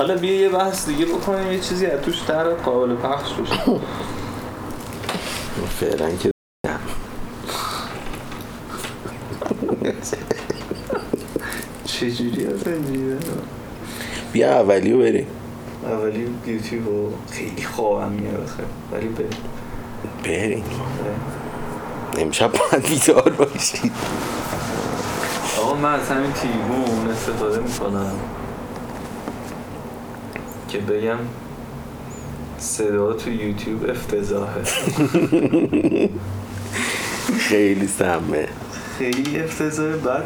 حالا بیا یه بحث دیگه بکنیم یه چیزی از توش در قابل پخش بشه. فعلا که چجوری از اینجوری بیا اولیو بریم. اولی یوتیوب و خیلی خوابم میاد ولی بریم. بریم. امشب باید بیدار باشید آقا من از همین تریبون استفاده می‌کنم. که بگم صدا تو یوتیوب افتضاحه. خیلی سمه. خیلی افتضاحه. بعد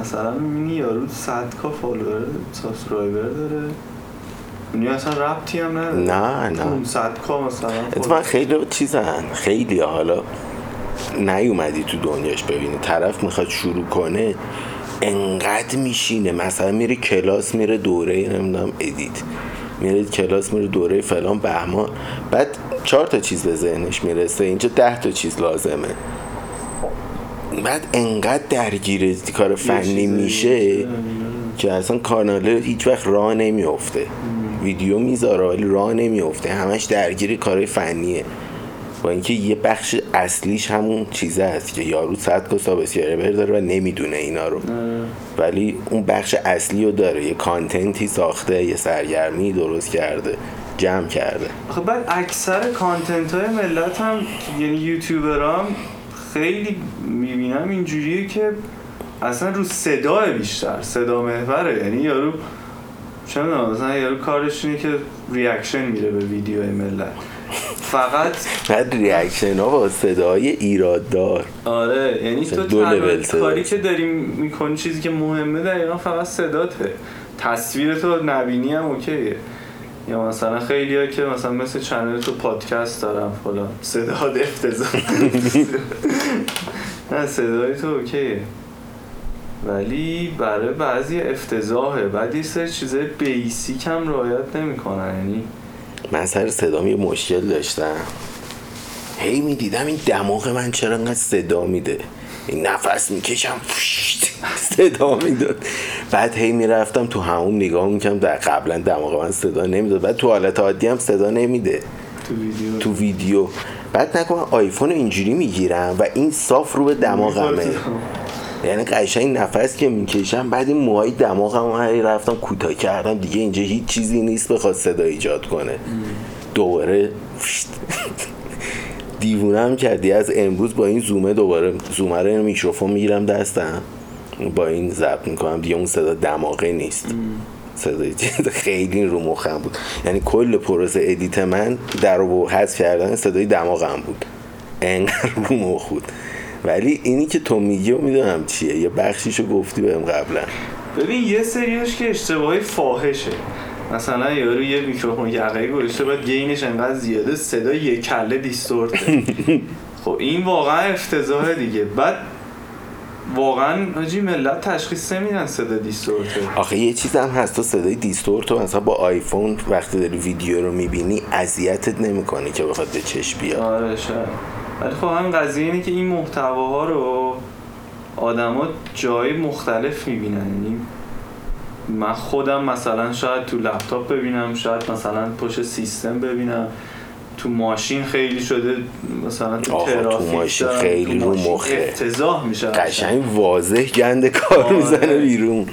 مثلا می‌بینی یارو 100 K follower subscriber داره. اونی اصلا ربطی هم نداره. نه نه. 500 K مثلا اتفاقا خیلی چیزن. خیلی حالا نیومدی تو دنیاش ببینی. طرف می‌خواد شروع کنه انقدر میشینه. مثلا میره کلاس میره دوره نمی‌دونم ادیت. میره کلاس میره دوره فلان بهمان. بعد چهار تا چیز به ذهنش می‌رسه. اینجا ده تا چیز لازمه. بعد انقدر درگیر کار فنی میشه که اصلا کاناله هیچ وقت راه نمیفته ویدیو می‌ذاره ولی راه نمیفته همش درگیر کارهای فنیه. با اینکه یه بخش اصلیش همون چیزه هست که یارو صد تا سابسکرایبر داره و نمی‌دونه اینا رو. ولی اون بخش اصلی رو داره. یه کانتنتی ساخته یه سرگرمی درست کرده جمع کرده. آخه بعد اکثر کانتنت های ملت هم یعنی یوتیوبرام خیلی می‌بینم اینجوریه که اصلا رو صدا بیشتر صدا محوره. یعنی یارو چه می‌دونم مثلا یارو کارش اینه که reaction میره به ویدیو ملت. فقط reaction ها با صدای ایراددار. آره یعنی تو دو. کاری که داری می‌کنی چیزی که مهمه دقیقا فقط صداته تصویر تو نبینی هم okay ه. یا مثلا خیلی ها که مثلا مثل channel تو پادکست دارم فلان. صدا افتضاح. نه صدای تو okay ه. ولی برای بعضی افتضاحه. بعد یه سری چیزای بیسیک هم رعایت نمی‌کنن یعنی من سر صدام یه مشکل داشتم. هی می‌دیدم این دماغ من چرا انقدر صدا میده. این نفس می‌کشم صدا می‌داد. بعد هی می‌رفتم تو همون نگاه می‌کنم در قبلا دماغ من صدا نمی‌داد. بعد تو حالت عادی هم صدا نمیده. تو ویدیو. تو ویدیو. بعد نکنم آیفون اینجوری می‌گیرم و این صاف رو به دماغمه. یعنی قشنگ نفس که می‌کشم بعد این موهای دماغم هی رفتم کوتاه کردم. دیگه اینجا هیچ چیزی نیست بخواد صدا ایجاد کنه. دوباره دیوونم کردی. از امروز با این زومه دوباره زومه رو میکروفون می‌گیرم دستم. با این ضبط می‌کنم. دیگه اون صدا دماغه نیست. صدای خیلی رو مخم بود. یعنی کل پروسه ادیت من در و حذف کردن صدای دماغم بود. انقدر رو مخ بود. ولی اینی که تو میگی و می‌دونم چیه. یه بخشیشو گفتی بهم قبلا. ببین یه سریاش که اشتباهی فاحشه. مثلا یارو یه میکروفون یقه گذاشته بعد گینش انقدر زیاده صدا یه کله دیستورته خب این واقعا افتضاحه دیگه. بعد واقعا حاجی ملت تشخیص نمیدن صدا دیستورته آخه یه چیز هم هست تو صدای دیستورت تو مثلا با آیفون وقتی داری ویدیو رو می‌بینی اذیتت نمی‌کنی که بخواد به چشم بیاد. آره شاید. ولی خب هم قضیه اینه که این محتواها رو آدما جای مختلف می‌بینن. یعنی من خودم مثلا شاید تو لپتاپ ببینم شاید مثلا پشت سیستم ببینم. تو ماشین خیلی شده مثلا تو آها، تو ترافیک ماشین خیلی رو مخه. افتضاح میشه قشنگ واضح گند کار آره. می‌زنه بیرون.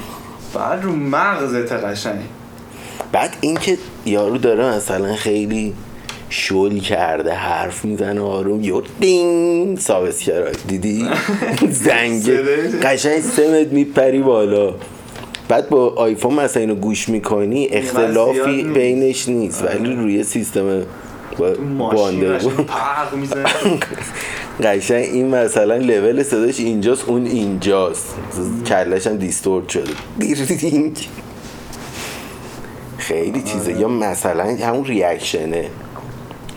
بعد رو مغزت قشنگ. بعد اینکه یارو داره مثلا خیلی شل کرده حرف می‌زنه آروم یه ding subscribe دیدی؟ زنگه صدای- قشنگ سمت میپری بالا. بعد با آیفون مثلا اینو گوش می‌کنی اختلافی. بینش نیست ولی روی سیستم با بانده قشنگ این مثلا لول صداش اینجاست اون اینجاست. کلش هم distort شده. خیلی چیزه. یا مثلا همون reaction ه.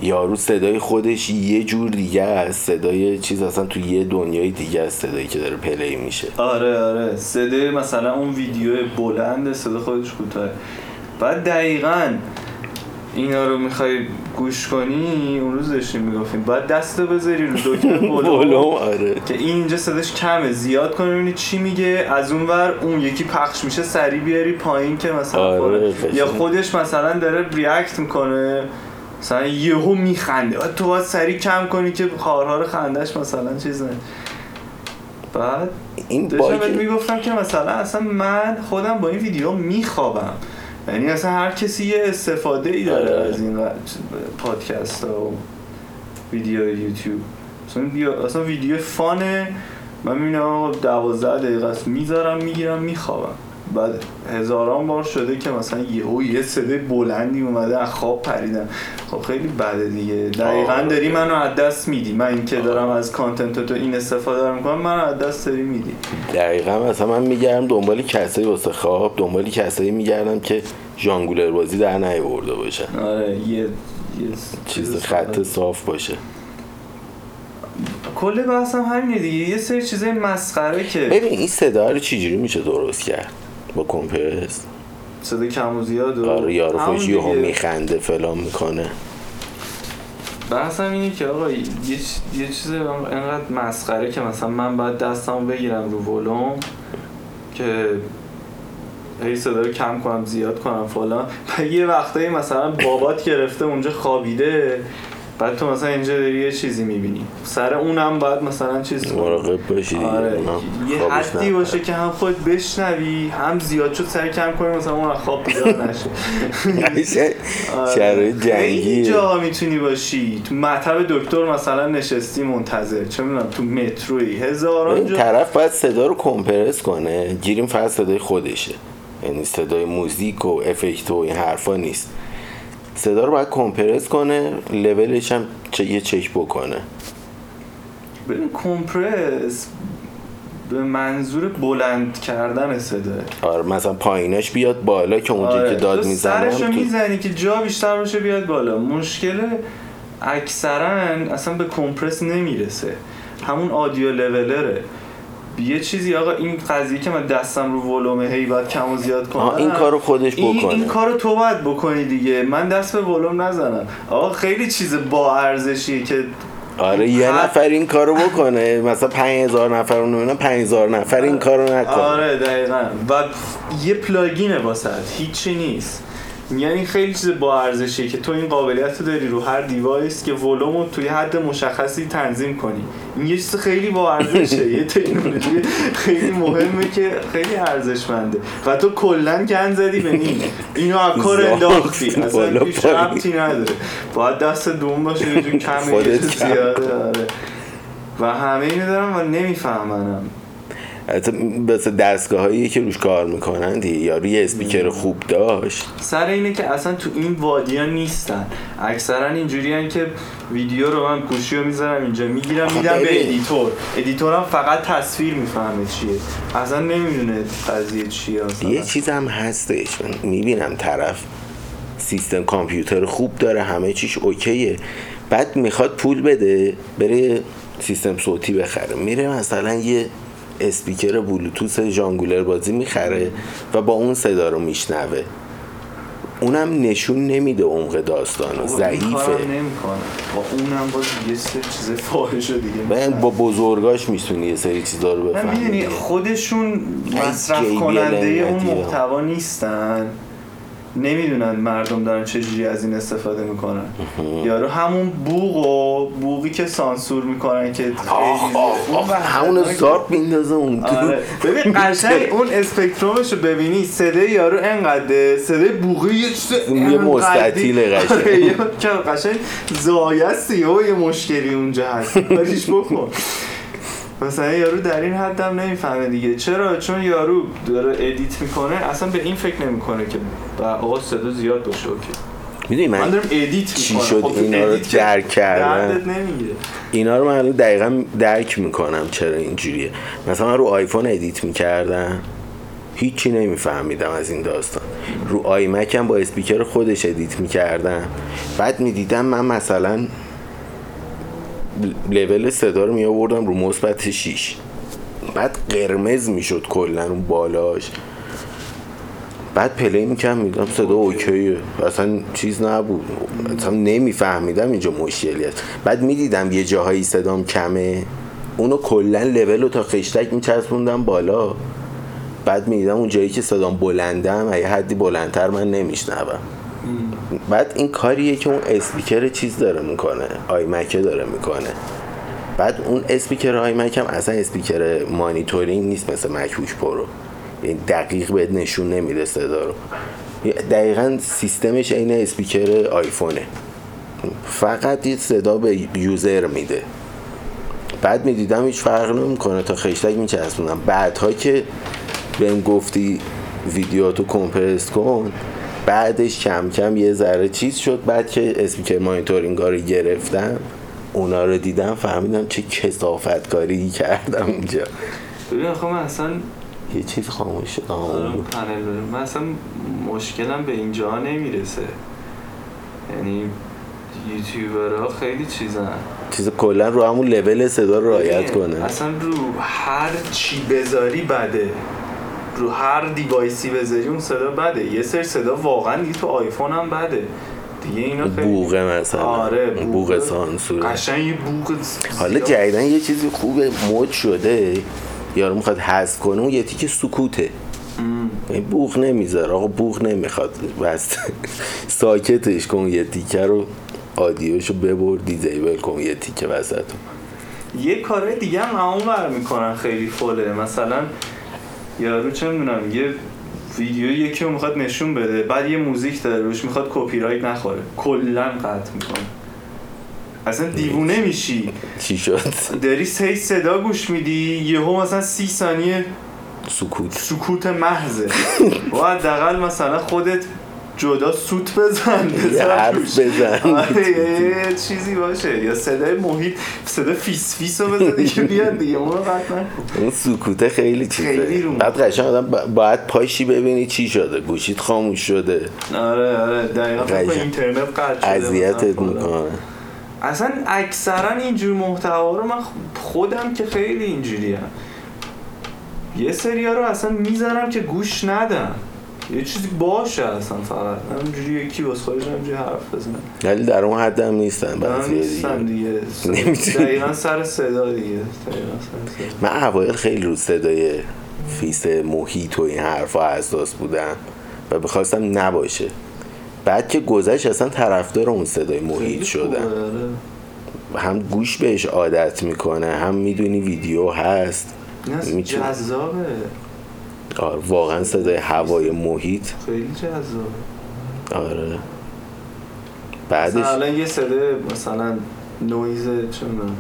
یارو صدای خودش یه جور دیگه است. صدای چیز اصلا تو یه دنیای دیگه است صدایی که داره play میشه. آره آره. صدای مثلا اون ویدیو بلند صدا خودش کوتاه. بعد دقیقا اینا رو می‌خوای گوش کنی اون روز داشتیم می‌گفتیم باید دست بذاری رو دکمه volume volume آره. که این اینجا صداش کمه. زیاد کنی ببینی چی میگه. از اون ور اون یکی پخش میشه سریع بیاری پایین که مثلا آره،. یا خودش مثلا داره ریاکت می‌کنه. مثلا یهو میخنده. تو باید سریع کم کنی که هارهار خندش مثلا چیز نه بعد این داشتم باگ می‌گفتم که مثلا اصلا من خودم با این ویدیو میخوابم. یعنی اصلا هر کسی یه استفاده ای داره آره. از این پادکست ها و ویدیو یوتیوب. اصلا, اصلا ویدیو فانه. من می‌بینم دوازده دقیقه است. می‌ذارم می‌گیرم میخوابم. بعد هزاران بار شده که مثلا یهو یه صدای بلندی اومده از خواب پریدم. خب خیلی بده دیگه. دقیقا آره. داری منو از دست میدی. من این که دارم از کانتنت تو این استفاده دارم می‌کنم منو از دست داری میدی. دقیقا مثلا من میگردم دنبال کسایی واسه خواب دنبال کسایی میگردم که ژانگولر بازی در نیاورده باشن آره یه یه چیز خط صاف باشه. کل بحثم همینه دیگه. یه سری چیزای مسخره که ببین این صدا رو چجوری میشه درست کرد؟ با کمپرس. صدا کم و زیاد و آره یارو خوش یهو دیگه. میخنده فلان می‌کنه. بحثم اینه که آقا یه, یه چیز انقدر مسخره که مثلا من باید دستمو بگیرم رو ولوم که هی صدا رو کم کنم زیاد کنم فلان. و یه وقتایی مثلا بابات گرفته اونجا خوابیده. بعد تو مثلا اینجا داری یه چیزی می‌بینی. سر اونم باید مثلا چیز. مراقب باشی آره. یه حدی. باشه که هم خود بشنوی هم زیاد شد سر کم کنی مثلا اون خواب بیدار نشه قشنگ آره. شرایط جنگی. جا می‌تونی باشی. تو مطب دکتر مثلا نشستی منتظر. چه می‌دونم تو متروی. هزاران این جا طرف باید صدا رو کمپرس کنه. گیریم فقط صدای خودشه. یعنی صدای موزیک و افکت و این حرفا نیست. صدا رو باید کمپرس کنه لولش هم چه یه چک بکنه. ببین کمپرس به منظور بلند کردن صدا. آره مثلا پاییناش بیاد بالا که اونجایی که داد می‌زنه آره، سرشو تو- می‌زنی که جا بیشتر باشه بیاد بالا. مشکل اکثرا اصلا به کمپرس نمی‌رسه. همون آدیو لولره. یه چیزی آقا این قضیه که من دستم رو ولومه هی باید کم و زیاد کنم. آه، این کارو خودش این, بکنه. این کارو تو باید بکنی دیگه. من دست به ولوم نزنم. آقا خیلی چیز با ارزشیه که آره یه نفر این کارو بکنه. مثلا 5000 نفر رو نمی‌دونم 5000 نفر این کارو نکنه. آره دقیقا. و یه پلاگینه واسه هیچی نیست. یعنی خیلی چیز با ارزشیه که تو این قابلیت رو داری رو هر دیوایس که ولوم رو توی حد مشخصی تنظیم کنی. این یه چیز خیلی با ارزشه. یه تکنولوژی خیلی مهمه که خیلی ارزشمنده. و تو کلا گند زدی به این اینو از کار انداختی. اصلا هیچ. ربطی نداره. باید دست دوم باشه یه جور کم. زیاده. آره. و همه اینو دارم و نمیفهمنم. مثل دستگاه هایی که روش کار می‌کنن دیگه یارو یه اسپیکر خوب داشت. سر اینه که اصلا تو این وادی ها نیستن. اکثرا اینجوری که ویدیو رو من گوشی رو می‌ذارم اینجا می‌گیرم آخه میدم به. ادیتور. ادیتورم فقط تصویر می‌فهمه چیه. اصلا نمی‌دونه قضیه چیه اصلا یه چیز هم هستش. من می‌بینم طرف سیستم کامپیوتر خوب داره همه چیش اوکیه. بعد می‌خواد پول بده بره سیستم صوتی بخره. میره مثلا یه اسپیکر بلوتوث ژانگولر بازی می‌خره و با اون صدا رو میشنوه اونم نشون نمیده عمق داستانو ضعیفه با اونم باز یه سری چیز فاحش دیگه. با بزرگاش می‌تونی یه سری چیزا رو بفهمی. خودشون مصرف کننده اون. محتوا نیستن نمی‌دونن مردم دارن چجوری از این استفاده می‌کنن. یارو همون بوق و بوقی که سانسور می‌کنن که آخ آخ آخ همونو زارت میندازه اون آره. ببین قشنگ اون اسپکترومش رو ببینی صدای یارو انقدر صدای بوقی یه چیز یه. مستطیل قشنگ. آره، که قشنگ زایستی یه مشکلی اونجا هست. کاریش بکن. مثلا یارو در این حد هم نمی‌فهمه دیگه. چرا؟ چون یارو داره ادیت می‌کنه اصلا به این فکر نمی‌کنه که آقا صدا زیاد باشه okay. می‌دونی من من دارم ادیت چی شد؟ اینا رو درک کردم؟ اینا رو من دقیقا درک می‌کنم چرا اینجوریه. مثلا من رو آیفون ادیت می‌کردم هیچی نمیفهمیدم از این داستان. رو آیمک هم با اسپیکر خودش ادیت می‌کردم. بعد می‌دیدم من مثلا لول صدا رو میآوردم رو مثبت 6 بعد قرمز می‌شد کلا اون بالاش. بعد پلی می‌کردم میدم صدا اوکیه. اصلا چیز نبود. اصلا نمیفهمیدم اینجا مشکلی است بعد می‌دیدم یه جاهایی صدام کمه. اونو کلا لول رو تا خشتک میچسبوندم بالا. بعد می‌دیدم اون جایی که صدام بلندم یه حدی بلندتر من نمیشنوم. بعد این کاریه که اون اسپیکر چیز داره می‌کنه آیمکه داره می‌کنه. بعد اون اسپیکر آیمک هم اصلا اسپیکر مانیتورینگ نیست مثل مکبوک پرو. یعنی دقیق بهت نشون نمیده صدا رو. دقیقا سیستمش عین اسپیکر آیفونه. فقط یه صدا به user میده. بعد می‌دیدم هیچ فرق نمی‌کنه تا خشتک میچسبونم. بعدها که بهم گفتی ویدیوتو کمپرس کن بعدش کم کم یه ذره چیز شد. بعد که اسپیکر مانیتورینگ رو گرفتم اونا رو دیدم فهمیدم چه کسافت کاری کردم اینجا ببین آخه من اصلا یه چیز خاموش شد. پنل من اصلا مشکلم به اینجا نمی‌رسه. یعنی یوتیوبرها خیلی چیزن. چیز کلا رو همون لول صدا رعایت کنه. اصلا رو هر چی بذاری بده. رو هر دیوایسی بذاری اون صدا بده. یه سری صدا واقعا دیگه تو آیفون هم بده. دیگه اینا خیلی بوغه مثلا. آره بوغ سانسور. قشنگ یه بوغ حالا. جدیدن یه چیزی خوبه مد شده. یارو می‌خواد حذف کنه اون یه تیکه سکوته. ام. این بوغ نمی‌ذاره. آقا بوغ نمی‌خواد. بس. ساکتش کن یه تیکه رو. آدیوشو ببر دیزیبل کن یه تیکه وسط یه کارهای دیگه هم همون می‌کنن خیلی فوله. مثلا یارو چه می‌دونم یه ویدیو یکی رو می‌خواد نشون بده بعد یه موزیک داره روش می‌خواد کپی رایت نخوره. کلا قطع می‌کنه. اصلا دیوونه میشی. چی شد؟ داری سی صدا گوش میدی یهو مثلا سی ثانیه سکوت. سکوت محضه. و حداقل مثلا خودت جدا سوت بزن یه بزن حرف روش. بزن. آره یه چیزی باشه. یا صدای محیط صدا فیس فیس رو بزن دیگه بیاد دیگه. اون رو سکوته خیلی چیزه. خیلی رو بعد قشنگ آدم با- باید پاشی ببینی چی شده. گوشیت خاموش شده. آره آره. دقیقا. اینترنت قطع شده اذیتت فلان. می‌کنه. اصلا اکثرا اینجور محتوا رو من خودم که خیلی اینجوری یه سری رو اصلا می‌ذارم که گوش ندم یه چیزی باشه اصلا فقط. همینجوری یکی واسه خودش همینجوری حرف بزنه. ولی در اون حد هم نیستن بعضی نیستم دیگه. دقیقا سر صدا دیگه. من اوایل خیلی رو صدای فیس محیط و این حرفا حساس بودم و بخواستم نباشه. بعد که گذشت اصلا طرفدار اون صدای محیط شدم. آره. هم گوش بهش عادت می‌کنه هم می‌دونی ویدیو هست. جذابه. آره واقعا صدای هوای محیط. خیلی جذابه. آره. بعدش مثلا یه صدای مثلا نویز می‌دونم،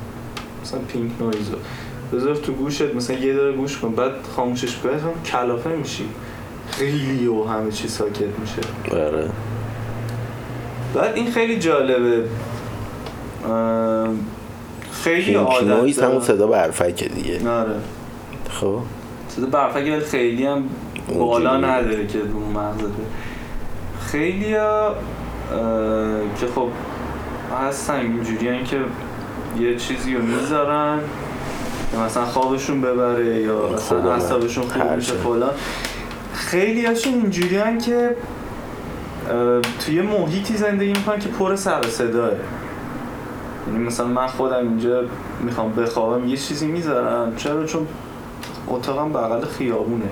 مثلا pink noise. بذار تو گوشت مثلا یه داره گوش کن بعد خاموشش هم کلافه میشی. خیلی و همه چی ساکت میشه. آره. بعد این خیلی جالبه. خیلی عادت نویز همون. صدا برفکه دیگه. آره. خب. صدا برفکی ولی خیلی هم بالا. نداره که رو مغزته خیلی ها که خب هستن اینجوری که یه چیزی رو می‌ذارن مثلا خوابشون ببره یا مثلا من. اعصابشون خوب میشه. فلان خیلی هاشون اینجوری که توی محیطی زندگی می‌کنن که پر سر و صداه یعنی مثلا من خودم اینجا می‌خوام بخوابم یه چیزی می‌ذارم چرا چون اتاقم بغل خیابونه.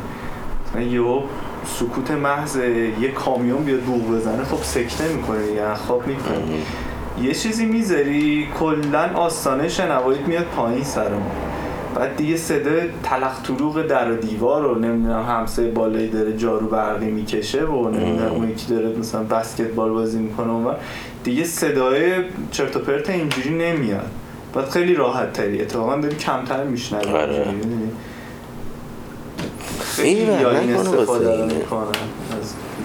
مثلا یهو سکوت محض یه کامیون بیاد بوق بزنه خب سکته می‌کنه دیگه از خواب می‌کنه. یه چیزی می‌ذاری کلا آستانه شنواییت میاد پایین سر ما. بعد دیگه صدای تلخ طروق در و دیوار رو نمی‌دونم همسایه بالایی داره جارو برقی می‌کشه و نمی‌دونم اون یکی داره مثلا بسکتبال بازی می‌کنه وقت دیگه صدای چرت و پرت اینجوری نمیاد. بعد خیلی راحت تری. اتفاقا داری کمتر میشنوی. آره. خیلی این استفاده اینه. می‌کنن.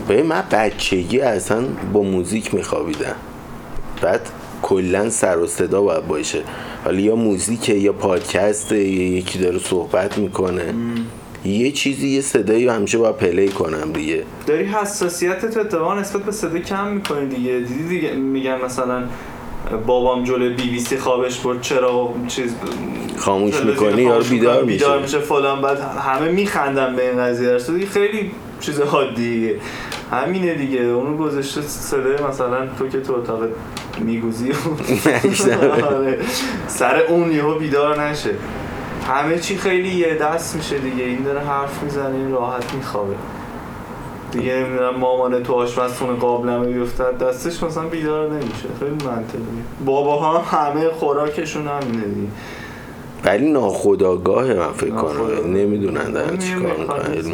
به من بچگی اصلا با موزیک میخوابیدم. بعد کلا سر و صدا باید باشه. حالا یا موزیکه یا پادکسته یا یکی داره صحبت می‌کنه. یه چیزی یه صدایی رو همیشه باید پلی کنم دیگه. داری حساسیت تو اتفاقا نسبت به صدا کم می‌کنی دیگه. دیدی دیگه میگن مثلا بابام جلوی بی بی سی خوابش برد. چرا؟ چیز خاموش می‌کنی خاموش بیدار می‌کنه، بیدار میشه میشه فلان بعد همه میخندن به این قضیه. در خیلی چیز حادیه همینه دیگه. اونو گذاشته صدای مثلا تو که تو اتاق میگوزی آره. سر اون یهو بیدار نشه. همه چی خیلی یه دست میشه دیگه. این داره حرف می‌زنه این راحت میخوابه. دیگه نمی‌دونم مامان تو آشپزخونه قابلمه بیفتد. دستش مثلا بیدار نمیشه. خیلی منطقیه. بابا هم همه خوراکشون همینه دیگه. ولی ناخداگاه من فکر کنم. نمی‌دونن دارن چی کار می‌کنن. نظر.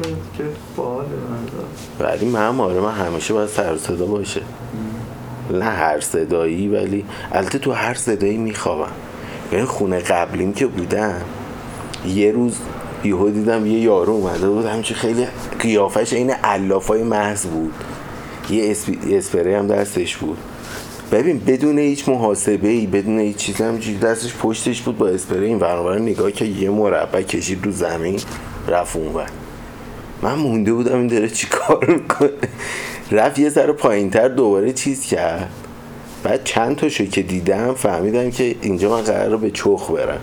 ولی من آره من همیشه باید سر صدا باشه. نه هر صدایی ولی البته تو هر صدایی میخوابم. یعنی خونه قبلیم که بودم یه روز یهو دیدم یه یارو اومده بود همچی خیلی قیافش این علافای محض بود. یه اسپری هم دستش بود. ببین بدون هیچ محاسبه ای بدون هیچ چیزی همینجوری دستش پشتش بود با اسپری این ور نگاه که یه مربع کشید رو زمین رفت اونور من مونده بودم این داره چی کار می‌کنه. رفت یه ذره پایین تر دوباره چیز کرد. بعد چند تاشو که دیدم فهمیدم که اینجا من قرار به چخ برم.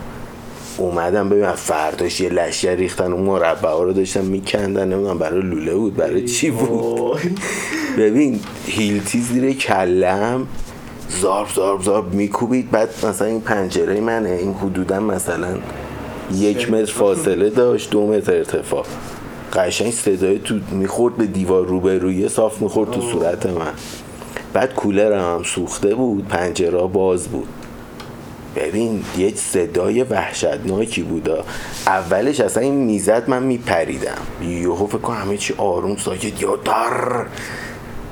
اومدم ببینم فرداش یه لشگر ریختن اون مربع رو داشتن میکندن نمی‌دونم برای لوله بود برای چی بود. ببین هیلتی زیر کلم. زارب زارب زارب میکوبید. بعد مثلا این پنجره منه این حدودا مثلا یک متر فاصله داشت دو متر ارتفاع. قشنگ صدای تو می‌خورد به دیوار روبرویه صاف می‌خورد تو صورت من. بعد کولرم هم سوخته بود پنجره باز بود. ببین یه صدای وحشتناکی بودا اولش اصلا این می‌زد من میپریدم. یهو فکر کنم همه چی آروم ساکت یا در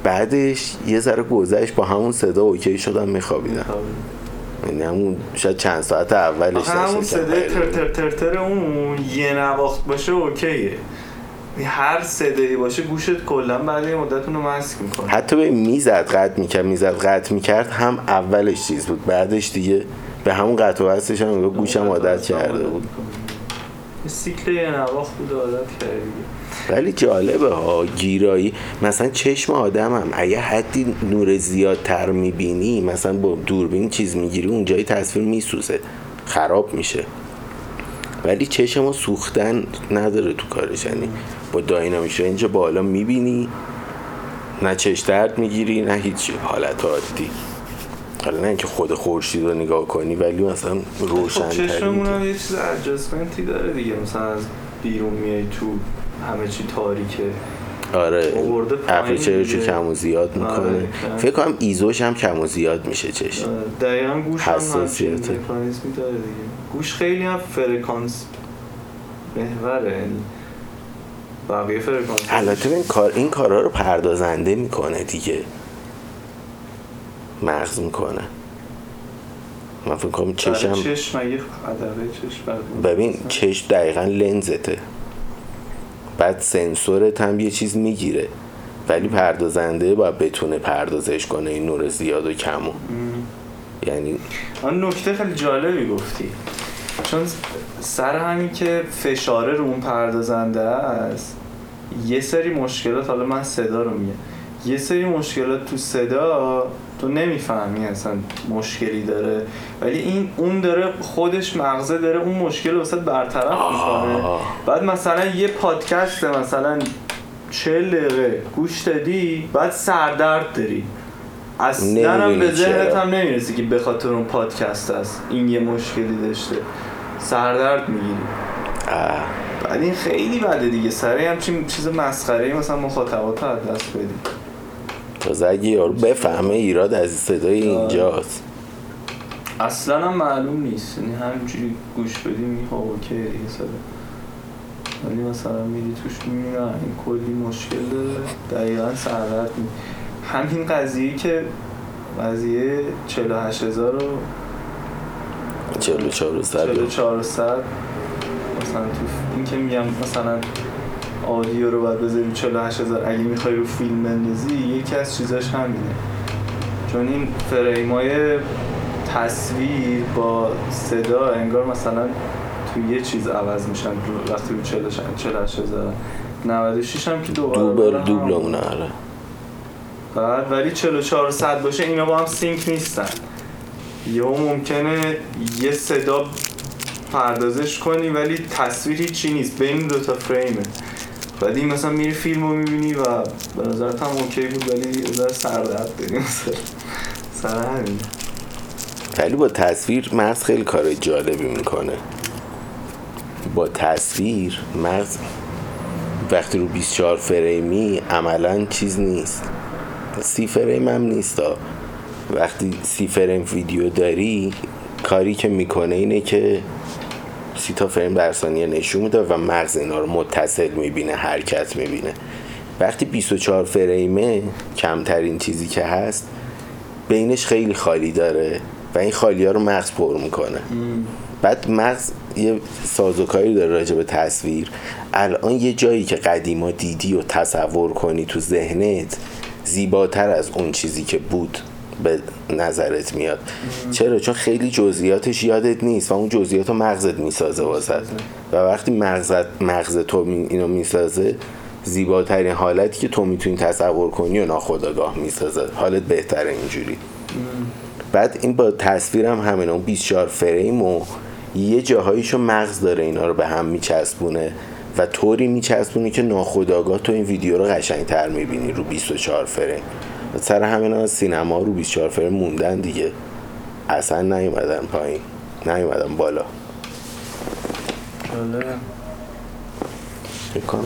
بعدش یه ذره گذشت با همون صدا اوکی شدم میخوابیدم. یعنی همون شاید چند ساعت اولش همون صدای تر. تر تر تر اون یه نواخت باشه اوکیه. هر صدایی باشه گوشت کلا بعد یه مدت اونو مسک می‌کنه. حتی به می‌زد قطع می‌کرد می‌زد قطع می‌کرد هم اولش چیز بود بعدش دیگه به همون قطع و وصلش هم گوشم عادت کرده بود. سیکل یه نواخت بود عادت کرده ولی جالبه ها گیرایی. مثلا چشم آدم هم اگه حدی نور زیادتر می‌بینی مثلا با دوربین چیز می‌گیری اونجای تصویر میسوزه. خراب میشه. ولی چشم ما سوختن نداره تو کارش. یعنی با داینامیک رنج بالا می‌بینی نه چش درد می‌گیری نه هیچ حالت عادی. حالا نه اینکه خود خورشید رو نگاه کنی ولی مثلا خب روشن چشممون هم یه چیز adjustment ی داره دیگه. مثلا از بیرون میای تو همه چی تاریکه. آره aperture ش رو. کم و زیاد می‌کنه. آره. فکر کنم ISO ش هم کم و زیاد میشه چشم. دقیقا گوش هم. مکانیزمی داره دیگه. گوش خیلی هم فرکانس محوره یعنی بقیه فرکانس. البته این کار این کارا رو پردازنده می‌کنه دیگه. مغز می‌کنه. من فکر کنم چشم چشم ببین چشم دقیقا لنزته. بعد سنسورت هم یه چیز می‌گیره. ولی پردازنده باید بتونه پردازش کنه این نور زیاد و کمو یعنی آن نکته خیلی جالبی گفتی. چون سر همین که فشاره رو اون پردازنده است یه سری مشکلات حالا من صدا رو میگم. یه سری مشکلات تو صدا تو نمی‌فهمی اصلا مشکلی داره. ولی این اون داره خودش مغزه داره اون مشکل رو واسه برطرف می‌کنه. بعد مثلا یه پادکست مثلا چه دقیقه گوش دادی بعد سردرد داری. اصلا هم به ذهنت. هم نمی‌رسی که به خاطر اون پادکست است این یه مشکلی داشته. سردرد می‌گیری. بعد این خیلی بده دیگه. سره همچین چیز مسخره مثلا مخاطبات رو از دست بدی. تازه اگه یارو بفهمه ایراد از صدای اینجاست. اصلا هم معلوم نیست. یعنی همینجوری گوش بدی خب اوکی دیگه صدا. ولی مثلا میری توش می‌بینی نه این کلی مشکل داره. دقیقا سردرد می همین قضیه که قضیه 48 هزار رو 44 سر 44 صد. مثلا تو این که میگم مثلا آدیو رو باید بذاری 48 هزار. اگه می‌خوای رو فیلم بندازی یکی از چیزاش همینه. چون این فریمای تصویر با صدا انگار مثلا تو یه چیز عوض میشن. وقتی رو 48 هزار. 96 هم که دوباره دوبل داره دوبل. اونه آره. بعد ولی 44 صد باشه اینا با هم سینک نیستن. یهو ممکنه یه صدا پردازش کنی ولی تصویر هیچی نیست. بین دو تا فریمه. بعد این مثلا میری فیلم رو می‌بینی و به نظرت هم اوکی بود ولی ذره سردرد داری مثلا. سر همین. ولی با تصویر مغز خیلی کار جالبی می‌کنه. با تصویر مغز وقتی رو 24 فریمی عملا چیز نیست. سی فریم هم نیست. وقتی سی فریم ویدیو داری کاری که می‌کنه اینه که سی تا فریم در ثانیه نشون میده و مغز اینا رو متصل می‌بینه حرکت می‌بینه. وقتی 24 فریمه کمترین چیزی که هست بینش خیلی خالی داره و این خالی ها رو مغز پر می‌کنه. بعد مغز یه سازوکاری داره راجع به تصویر. الان یه جایی که قدیما دیدی و تصور کنی تو ذهنت زیباتر از اون چیزی که بود. به نظرت میاد؟ چرا؟ چون خیلی جزئیاتش یادت نیست و اون جزئیات رو مغزت می‌سازه واسه. و وقتی مغزت مغز تو اینو می‌سازه زیباترین حالتی که تو می‌تونی تصور کنی و ناخودآگاه می‌سازه. حالت بهتره اینجوری. بعد این با تصویرم همین اون 24 فریم و یه جاهاییشو مغز داره اینا رو به هم میچسبونه و طوری میچسبونه که ناخودآگاه تو این ویدیو رو قشنگتر می‌بینی رو 24 فریم. سر همین از سینما رو 24 فریم موندن دیگه. اصلا نیومدن پایین. نیومدن بالا. فکر کنم.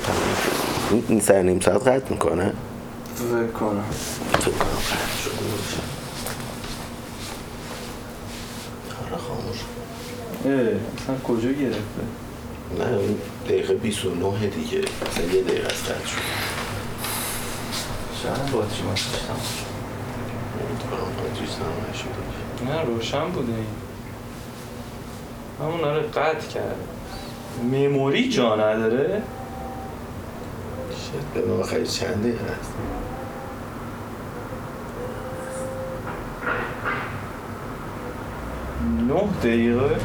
این- سر نیم ساعت قطع می‌کنه؟ فکر کنم. فکر کنم قطع شده باشه. آره خاموش. اه اصلا کجا گرفته؟ نه دقیقه 29 دیگه. مثلا یه دقیقه از قطع شد شد. امیدوارم باتریش تمام نشده نه روشن بوده این. همون آره قطع کرد مموری جا نداره؟ شد به آخر چند دقیقه هست نه دقیقه.